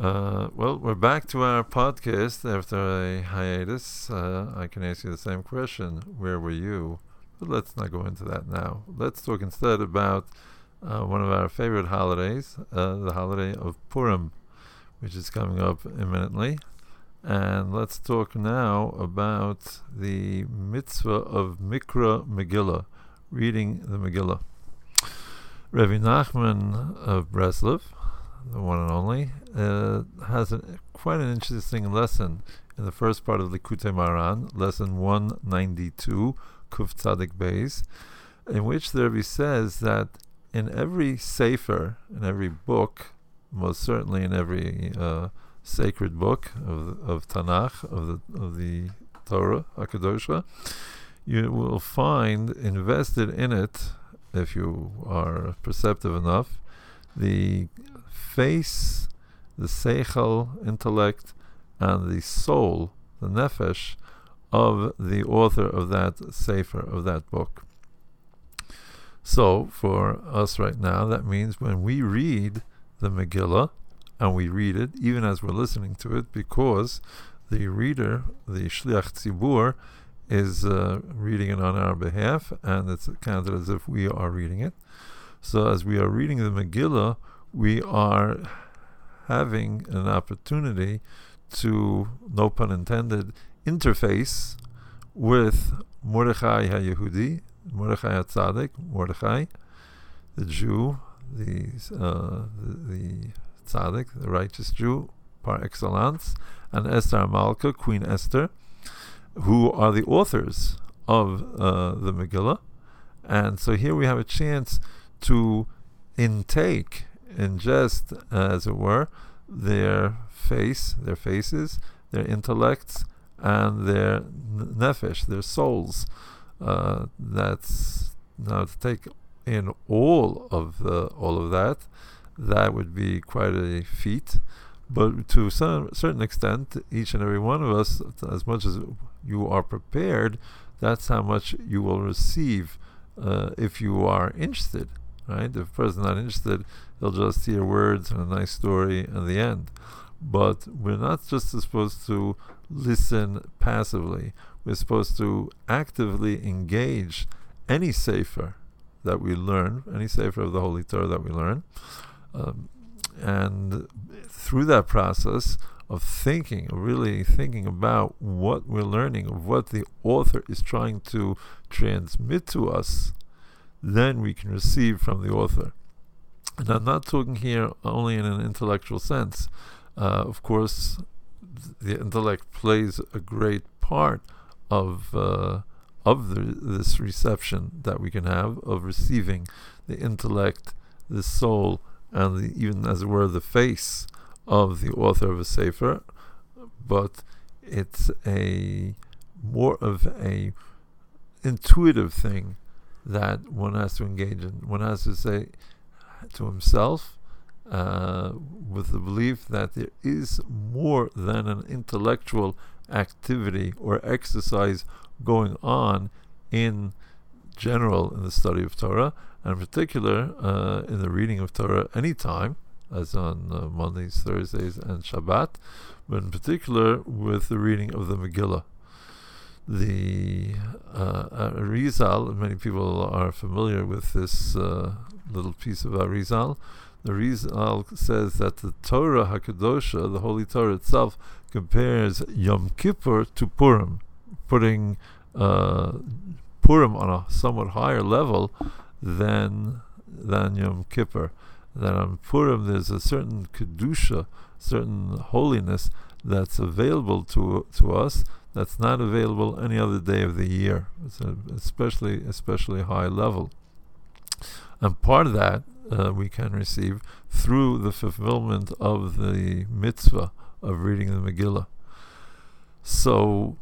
Uh, well, we're back to our podcast after a hiatus. Uh, I can ask you the same question. Where were you? But let's not go into that now. Let's talk instead about uh, one of our favorite holidays, uh, the holiday of Purim, which is coming up imminently. And let's talk now about the mitzvah of Mikra Megillah, reading the Megillah. Rabbi Nachman of Breslov, the one and only, uh, has a, quite an interesting lesson. In the first part of the Moharan, lesson 192, Kuf Tzadik Beis, in which the Rebbe says that in every sefer, in every book, most certainly in every uh, sacred book of of Tanakh of the of the Torah Hakadosha, you will find invested in it, if you are perceptive enough, the face, the seichel, intellect, and the soul, the nefesh, of the author of that sefer of that book. So, for us right now, that means when we read the Megillah, and we read it even as we're listening to it, because the reader, the Shliach Tzibur, is uh, reading it on our behalf, and it's counted as if we are reading it. So, as we are reading the Megillah, we are having an opportunity to, no pun intended, interface with Mordechai HaYehudi, Mordechai HaTzadik, Mordechai, the Jew, the, uh, the, tzaddik, the righteous Jew par excellence, and Esther Malka, Queen Esther, who are the authors of uh, the Megillah. And so here we have a chance to intake, ingest, as it were, their face, their faces, their intellects, and their nefesh, their souls. Uh, that's now to take in all of the all of that, that would be quite a feat. But to some certain extent, each and every one of us, as much as you are prepared, that's how much you will receive uh, if you are interested. Right? If a person's not interested, he'll just hear words and a nice story at the end. But we're not just supposed to listen passively. We're supposed to actively engage any sefer that we learn, any sefer of the Holy Torah that we learn, um, and through that process of thinking, of really thinking about what we're learning, of what the author is trying to transmit to us, then we can receive from the author. And I'm not talking here only in an intellectual sense. Uh, of course, the intellect plays a great part of uh, of the, this reception that we can have of receiving the intellect, the soul, and the, even as it were the face of the author of a sefer, but it's a more of a intuitive thing that one has to engage in. One has to say to himself, uh, with the belief that there is more than an intellectual activity or exercise going on in general in the study of Torah, and in particular uh, in the reading of Torah anytime, as on uh, Mondays, Thursdays, and Shabbat, but in particular with the reading of the Megillah. The uh, Arizal, many people are familiar with this uh, little piece of Arizal. The Arizal says that the Torah Hakadosha, the Holy Torah itself, compares Yom Kippur to Purim, putting uh, Purim on a somewhat higher level than than Yom Kippur. That on Purim there's a certain kedusha, certain holiness that's available to to us that's not available any other day of the year. It's a especially especially high level, and part of that uh, we can receive through the fulfillment of the mitzvah of reading the Megillah. So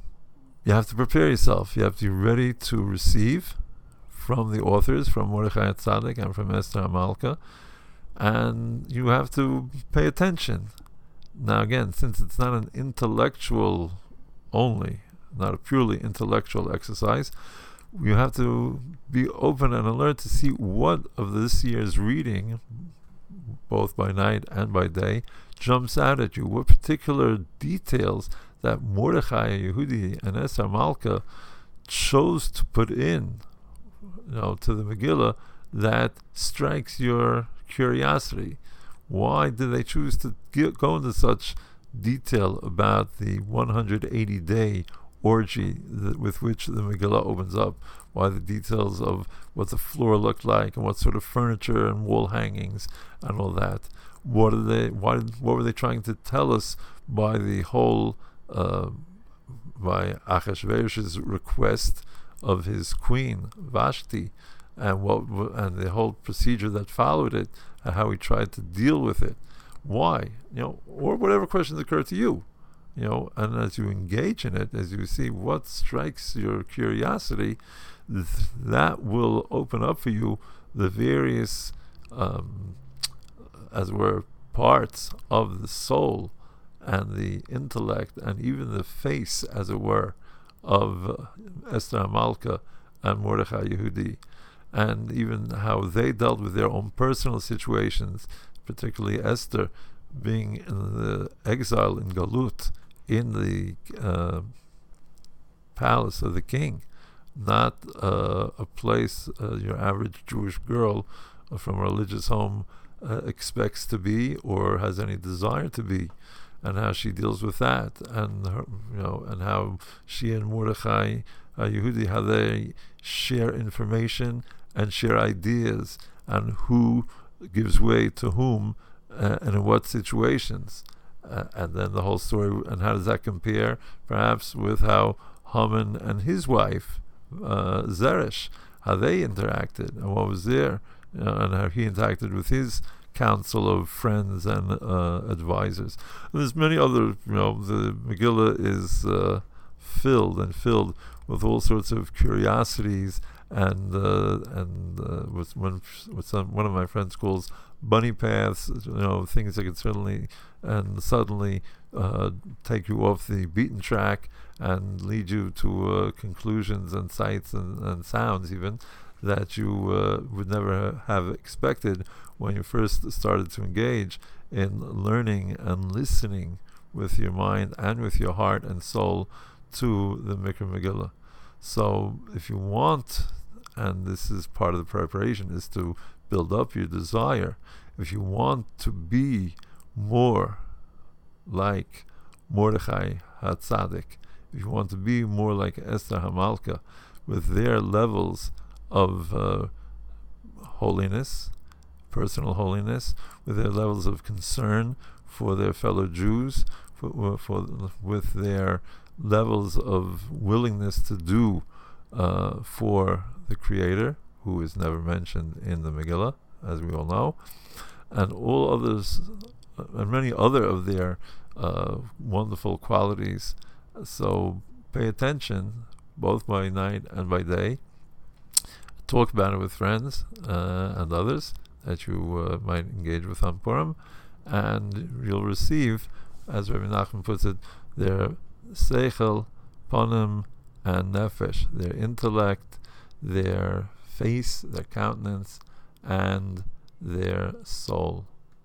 you have to prepare yourself. You have to be ready to receive from the authors, from Mordechai Tzaddik and from Esther Hamalka, and you have to pay attention. Now, again, since it's not an intellectual only, not a purely intellectual exercise, you have to be open and alert to see what of this year's reading, both by night and by day, jumps out at you? What particular details that Mordechai Yehudi and Esther Malka chose to put in, you know, to the Megillah that strikes your curiosity? Why did they choose to get, go into such detail about the 180 day orgy that, with which the Megillah opens up? Why the details of what the floor looked like and what sort of furniture and wall hangings and all that? What are they? Why? What were they trying to tell us by the whole? Uh, by Achashverosh's request of his queen Vashti, and what and the whole procedure that followed it, and how he tried to deal with it. Why, you know, or whatever questions occur to you, you know, and as you engage in it, as you see what strikes your curiosity, th- that will open up for you the various, um, as it were, parts of the soul and the intellect and even the face, as it were, of uh, Esther Malka and Mordechai Yehudi, and even how they dealt with their own personal situations, particularly Esther being in the exile in Galut, in the uh, palace of the king, not uh, a place uh, your average Jewish girl from a religious home uh, expects to be or has any desire to be and how she deals with that, and her, you know, and how she and Mordechai uh, Yehudi how they share information and share ideas, and who gives way to whom, uh, and in what situations, uh, and then the whole story, and how does that compare, perhaps, with how Haman and his wife uh, Zeresh, how they interacted, and what was there, and how he interacted with his council of friends and uh, advisors. And there's many other, you know, the Megillah is uh, filled and filled with all sorts of curiosities and uh, and uh, one with some one of my friends calls bunny paths, you know, things that can certainly and suddenly uh, take you off the beaten track and lead you to uh, conclusions and sights and, and sounds even that you uh, would never have expected when you first started to engage in learning and listening with your mind and with your heart and soul to the Mikra Megillah. So, if you want, and this is part of the preparation, is to build up your desire. If you want to be more like Mordechai Hatzadik, if you want to be more like Esther Hamalka, with their levels of uh, holiness, personal holiness, with their levels of concern for their fellow Jews, for, uh, for with their levels of willingness to do uh, for the Creator, who is never mentioned in the Megillah, as we all know, and all others, uh, and many other of their uh, wonderful qualities. So pay attention, both by night and by day, talk about it with friends uh, and others that you uh, might engage with on Purim, and you'll receive, as Rabbi Nachman puts it, their seichel, ponim, and nefesh, their intellect, their face, their countenance, and their soul.